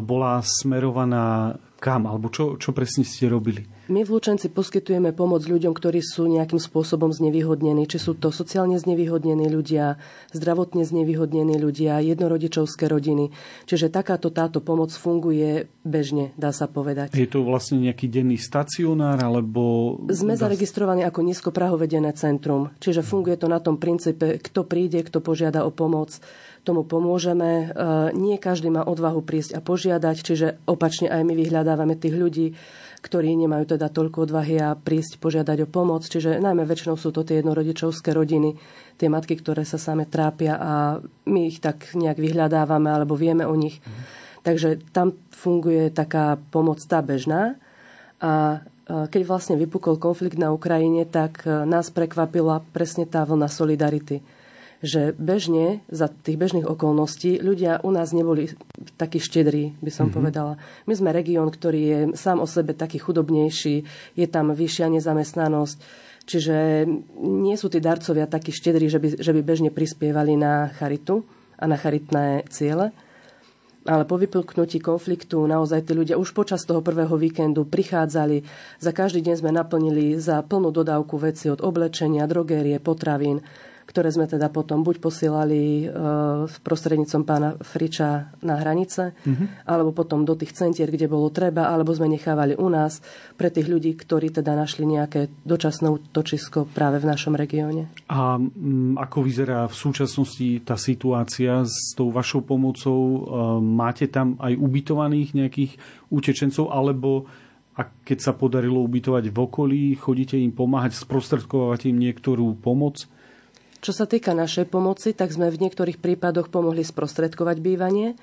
bola smerovaná kam? Alebo čo, čo presne ste robili? My v Lučenci poskytujeme pomoc ľuďom, ktorí sú nejakým spôsobom znevýhodnení. Či sú to sociálne znevýhodnení ľudia, zdravotne znevýhodnení ľudia, jednorodičovské rodiny. Čiže takáto táto pomoc funguje bežne, dá sa povedať. Je to vlastne nejaký denný stacionár, alebo... Sme zaregistrovaní ako nízkoprahovedené centrum. Čiže funguje to na tom princípe, kto príde, kto požiada o pomoc, tomu pomôžeme. E, nie každý má odvahu prísť a požiadať, čiže opačne aj my vyhľadávame tých ľudí, ktorí nemajú teda toľko odvahy a prísť požiadať o pomoc. Čiže najmä väčšinou sú to tie jednorodičovské rodiny, tie matky, ktoré sa same trápia a my ich tak nejak vyhľadávame alebo vieme o nich. Mm. Takže tam funguje taká pomoc tá bežná. A keď vlastne vypukol konflikt na Ukrajine, tak e, nás prekvapila presne tá vlna solidarity že bežne, za tých bežných okolností, ľudia u nás neboli takí štedrí, by som mm-hmm. povedala. My sme región, ktorý je sám o sebe taký chudobnejší, je tam vyššia nezamestnanosť, čiže nie sú tí darcovia takí štedrí, že by, že by bežne prispievali na charitu a na charitné ciele. Ale po vypuknutí konfliktu naozaj tí ľudia už počas toho prvého víkendu prichádzali. Za každý deň sme naplnili za plnú dodávku veci od oblečenia, drogérie, potravín ktoré sme teda potom buď posielali s e, prostrednícom pána Friča na hranice, mm-hmm. alebo potom do tých centier, kde bolo treba, alebo sme nechávali u nás pre tých ľudí, ktorí teda našli nejaké dočasné točisko práve v našom regióne. A m, ako vyzerá v súčasnosti tá situácia s tou vašou pomocou? E, máte tam aj ubytovaných nejakých utečencov, alebo a keď sa podarilo ubytovať v okolí, chodíte im pomáhať, sprostredkovať im niektorú pomoc? Čo sa týka našej pomoci, tak sme v niektorých prípadoch pomohli sprostredkovať bývanie,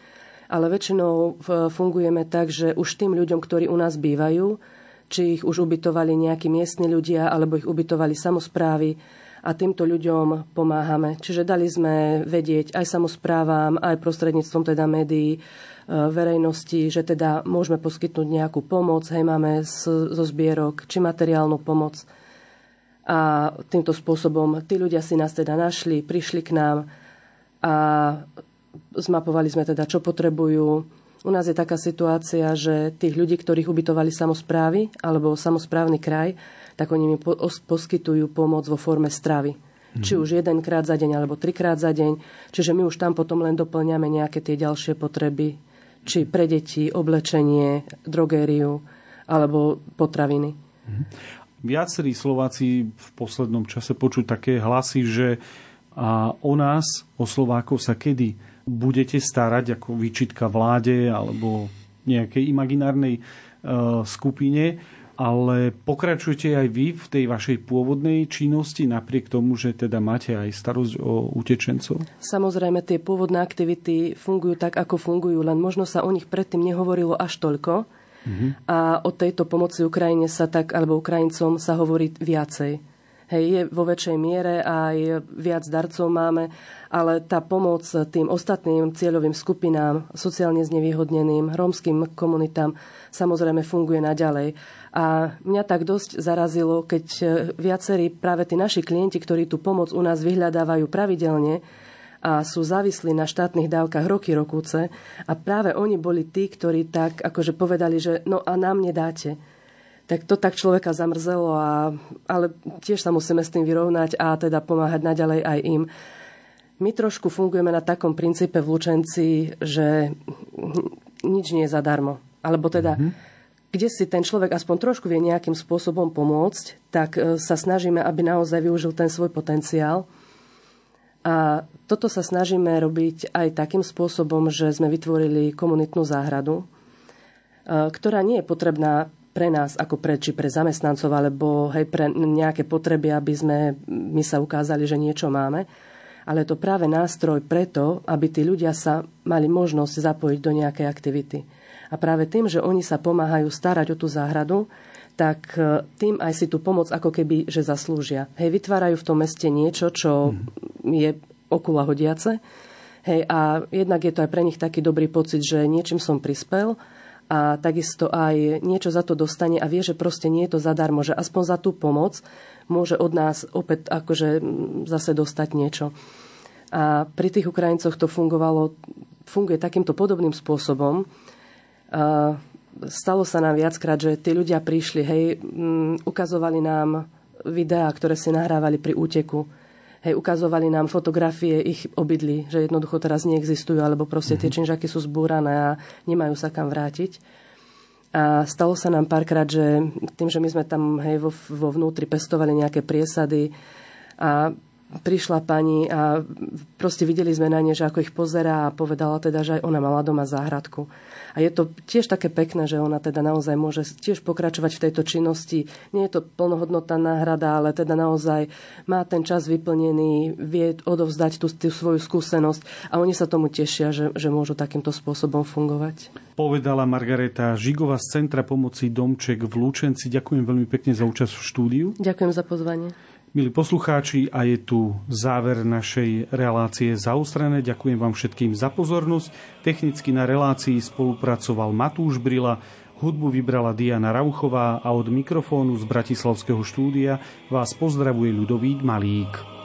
ale väčšinou fungujeme tak, že už tým ľuďom, ktorí u nás bývajú, či ich už ubytovali nejakí miestni ľudia, alebo ich ubytovali samozprávy, a týmto ľuďom pomáhame. Čiže dali sme vedieť aj samozprávam, aj prostredníctvom teda médií, e, verejnosti, že teda môžeme poskytnúť nejakú pomoc, hej, máme zo zbierok, či materiálnu pomoc. A týmto spôsobom tí ľudia si nás teda našli, prišli k nám a zmapovali sme teda, čo potrebujú. U nás je taká situácia, že tých ľudí, ktorých ubytovali samozprávy alebo samozprávny kraj, tak oni mi poskytujú pomoc vo forme stravy. Mm. Či už jedenkrát za deň alebo trikrát za deň. Čiže my už tam potom len doplňame nejaké tie ďalšie potreby. Či pre deti, oblečenie, drogériu alebo potraviny. Mm. Viacerí Slováci v poslednom čase počuť také hlasy, že a o nás, o Slovákov sa kedy budete starať ako výčitka vláde alebo nejakej imaginárnej uh, skupine ale pokračujete aj vy v tej vašej pôvodnej činnosti, napriek tomu, že teda máte aj starosť o utečencov? Samozrejme, tie pôvodné aktivity fungujú tak, ako fungujú, len možno sa o nich predtým nehovorilo až toľko. Mm-hmm. A o tejto pomoci Ukrajine sa tak, alebo Ukrajincom sa hovorí viacej. Hej, je vo väčšej miere aj viac darcov máme, ale tá pomoc tým ostatným cieľovým skupinám, sociálne znevýhodneným, rómskym komunitám samozrejme funguje naďalej. A mňa tak dosť zarazilo, keď viacerí práve tí naši klienti, ktorí tú pomoc u nás vyhľadávajú pravidelne, a sú závislí na štátnych dávkach roky rokúce a práve oni boli tí, ktorí tak akože povedali, že no a nám nedáte tak to tak človeka zamrzelo, a, ale tiež sa musíme s tým vyrovnať a teda pomáhať naďalej aj im. My trošku fungujeme na takom princípe v Lučenci, že nič nie je zadarmo. Alebo teda, mm-hmm. kde si ten človek aspoň trošku vie nejakým spôsobom pomôcť, tak e, sa snažíme, aby naozaj využil ten svoj potenciál. A toto sa snažíme robiť aj takým spôsobom, že sme vytvorili komunitnú záhradu, ktorá nie je potrebná pre nás, ako pre, či pre zamestnancov, alebo hej, pre nejaké potreby, aby sme my sa ukázali, že niečo máme. Ale je to práve nástroj preto, aby tí ľudia sa mali možnosť zapojiť do nejakej aktivity. A práve tým, že oni sa pomáhajú starať o tú záhradu, tak e, tým aj si tú pomoc ako keby, že zaslúžia. Hej, vytvárajú v tom meste niečo, čo je okula hodiace. Hej, a jednak je to aj pre nich taký dobrý pocit, že niečím som prispel a takisto aj niečo za to dostane a vie, že proste nie je to zadarmo, že aspoň za tú pomoc môže od nás opäť akože zase dostať niečo. A pri tých Ukrajincoch to fungovalo, funguje takýmto podobným spôsobom. Stalo sa nám viackrát, že tí ľudia prišli, hej, ukazovali nám videá, ktoré si nahrávali pri úteku Hej, ukazovali nám fotografie ich obydlí, že jednoducho teraz neexistujú, alebo proste tie mhm. činžaky sú zbúrané a nemajú sa kam vrátiť. A stalo sa nám párkrát, že tým, že my sme tam hej, vo, vo vnútri pestovali nejaké priesady a prišla pani a proste videli sme na ne, že ako ich pozerá a povedala teda, že aj ona mala doma záhradku. A je to tiež také pekné, že ona teda naozaj môže tiež pokračovať v tejto činnosti. Nie je to plnohodnotná náhrada, ale teda naozaj má ten čas vyplnený, vie odovzdať tú, tú svoju skúsenosť a oni sa tomu tešia, že, že môžu takýmto spôsobom fungovať. Povedala Margareta Žigová z Centra pomoci Domček v Lučenci. Ďakujem veľmi pekne za účasť v štúdiu. Ďakujem za pozvanie. Milí poslucháči, a je tu záver našej relácie zaustrené. Ďakujem vám všetkým za pozornosť. Technicky na relácii spolupracoval Matúš Brila, hudbu vybrala Diana Rauchová a od mikrofónu z Bratislavského štúdia vás pozdravuje Ľudovít Malík.